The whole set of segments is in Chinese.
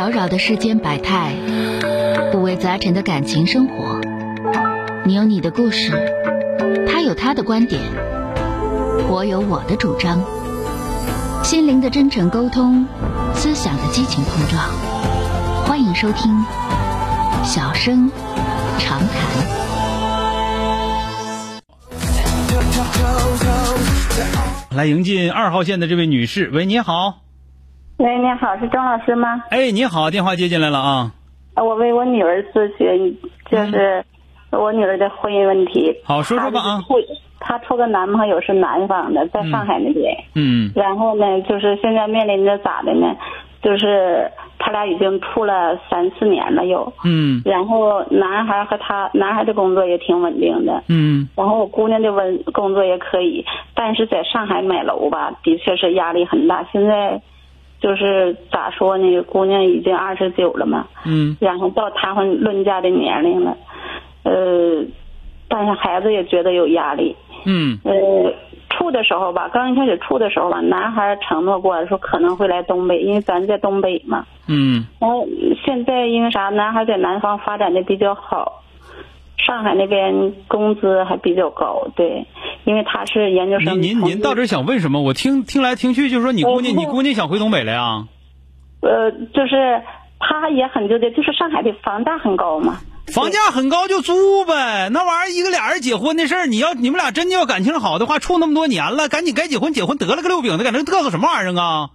扰扰的世间百态，五味杂陈的感情生活。你有你的故事，他有他的观点，我有我的主张。心灵的真诚沟通，思想的激情碰撞。欢迎收听《小声长谈》。来迎进二号线的这位女士，喂，你好。喂，你好，是钟老师吗？哎，你好，电话接进来了啊。啊，我为我女儿咨询，就是我女儿的婚姻问题。好，说说吧啊。她处个男朋友是南方的，在上海那边。嗯。然后呢，就是现在面临着咋的呢？就是他俩已经处了三四年了，又。嗯。然后男孩和他，男孩的工作也挺稳定的。嗯。然后我姑娘的稳工作也可以，但是在上海买楼吧，的确是压力很大。现在。就是咋说呢？姑娘已经二十九了嘛，嗯，然后到谈婚论嫁的年龄了，呃，但是孩子也觉得有压力，嗯，呃，处的时候吧，刚一开始处的时候吧，男孩承诺过说可能会来东北，因为咱在东北嘛，嗯，然后现在因为啥，男孩在南方发展的比较好，上海那边工资还比较高，对。因为他是研究生。您您您到底想问什么？我听听来听去，就是说你姑娘你姑娘想回东北了呀？呃，就是他也很纠结，就是上海的房价很高嘛。房价很高就租呗，那玩意儿一个俩人结婚的事儿，你要你们俩真的要感情好的话，处那么多年了，赶紧该结婚结婚得了个六饼的，搁那嘚瑟什么玩意儿啊？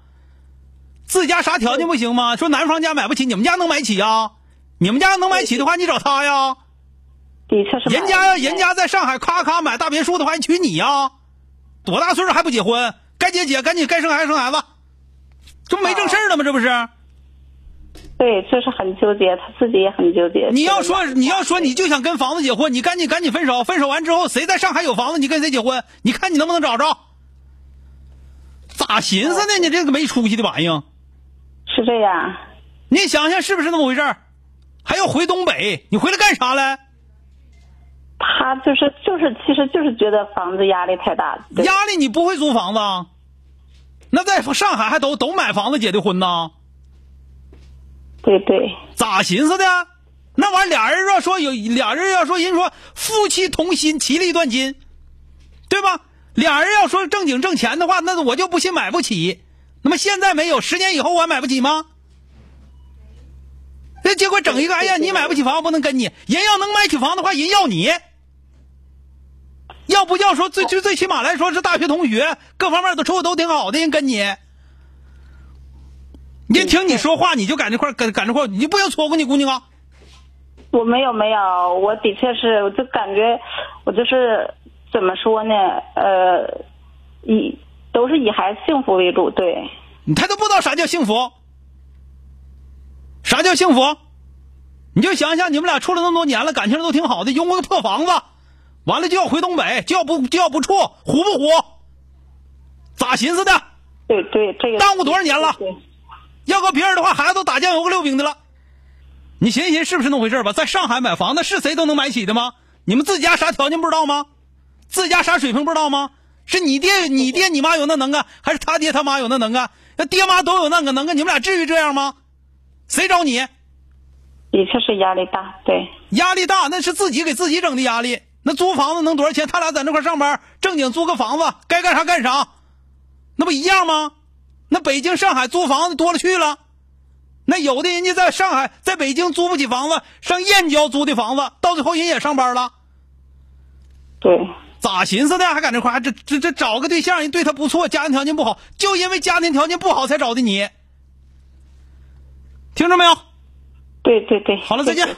自家啥条件不行吗？说男方家买不起，你们家能买起呀？你们家能买起的话，你找他呀。的确是。人家要人家在上海咔咔买大别墅的话，还娶你呀？多大岁数还不结婚？该结结，赶紧该生孩子生孩子，这不没正事儿了吗？这不是？对，就是很纠结，他自己也很纠结。你要说你要说你就想跟房子结婚，你赶紧赶紧分手，分手完之后谁在上海有房子，你跟谁结婚？你看你能不能找着？咋寻思呢？你这个没出息的玩意儿。是这样。你想想是不是那么回事儿还要回东北？你回来干啥来？他就是就是，其实就是觉得房子压力太大。压力你不会租房子？那在上海还都都买房子结的婚呢？对对。咋寻思的？那玩意儿俩人要说有俩人要说人说夫妻同心其利断金，对吧？俩人要说正经挣钱的话，那我就不信买不起。那么现在没有，十年以后我还买不起吗？那结果整一个，哎呀，你买不起房，不能跟你。人要能买起房的话，人要你。要不要说最最最起码来说是大学同学，各方面都处的都挺好的人跟你。你听你说话，你就赶这块赶赶这块，你不要错过你姑娘啊。我没有没有，我的确是，我就感觉我就是怎么说呢？呃，以都是以孩子幸福为主，对。他都不知道啥叫幸福。啥叫幸福？你就想想，你们俩处了那么多年了，感情都挺好的，拥个破房子，完了就要回东北，就要不就要不处，虎不虎？咋寻思的？对对，这个耽误多少年了？要搁别人的话，孩子都打酱油个溜冰的了。你寻思寻思，是不是那么回事吧？在上海买房子是谁都能买起的吗？你们自己家啥条件不知道吗？自己家啥水平不知道吗？是你爹、你爹、你妈有那能啊，还是他爹他妈有那能啊？那爹妈都有那个能啊，你们俩至于这样吗？谁找你？的确是压力大，对，压力大那是自己给自己整的压力。那租房子能多少钱？他俩在那块上班，正经租个房子，该干啥干啥，那不一样吗？那北京、上海租房子多了去了，那有的人家在上海、在北京租不起房子，上燕郊租的房子，到最后人也上班了。对，咋寻思的？还搁那块这这这找个对象，人对他不错，家庭条件不好，就因为家庭条件不好才找的你。听着没有？对对对，好了，再见。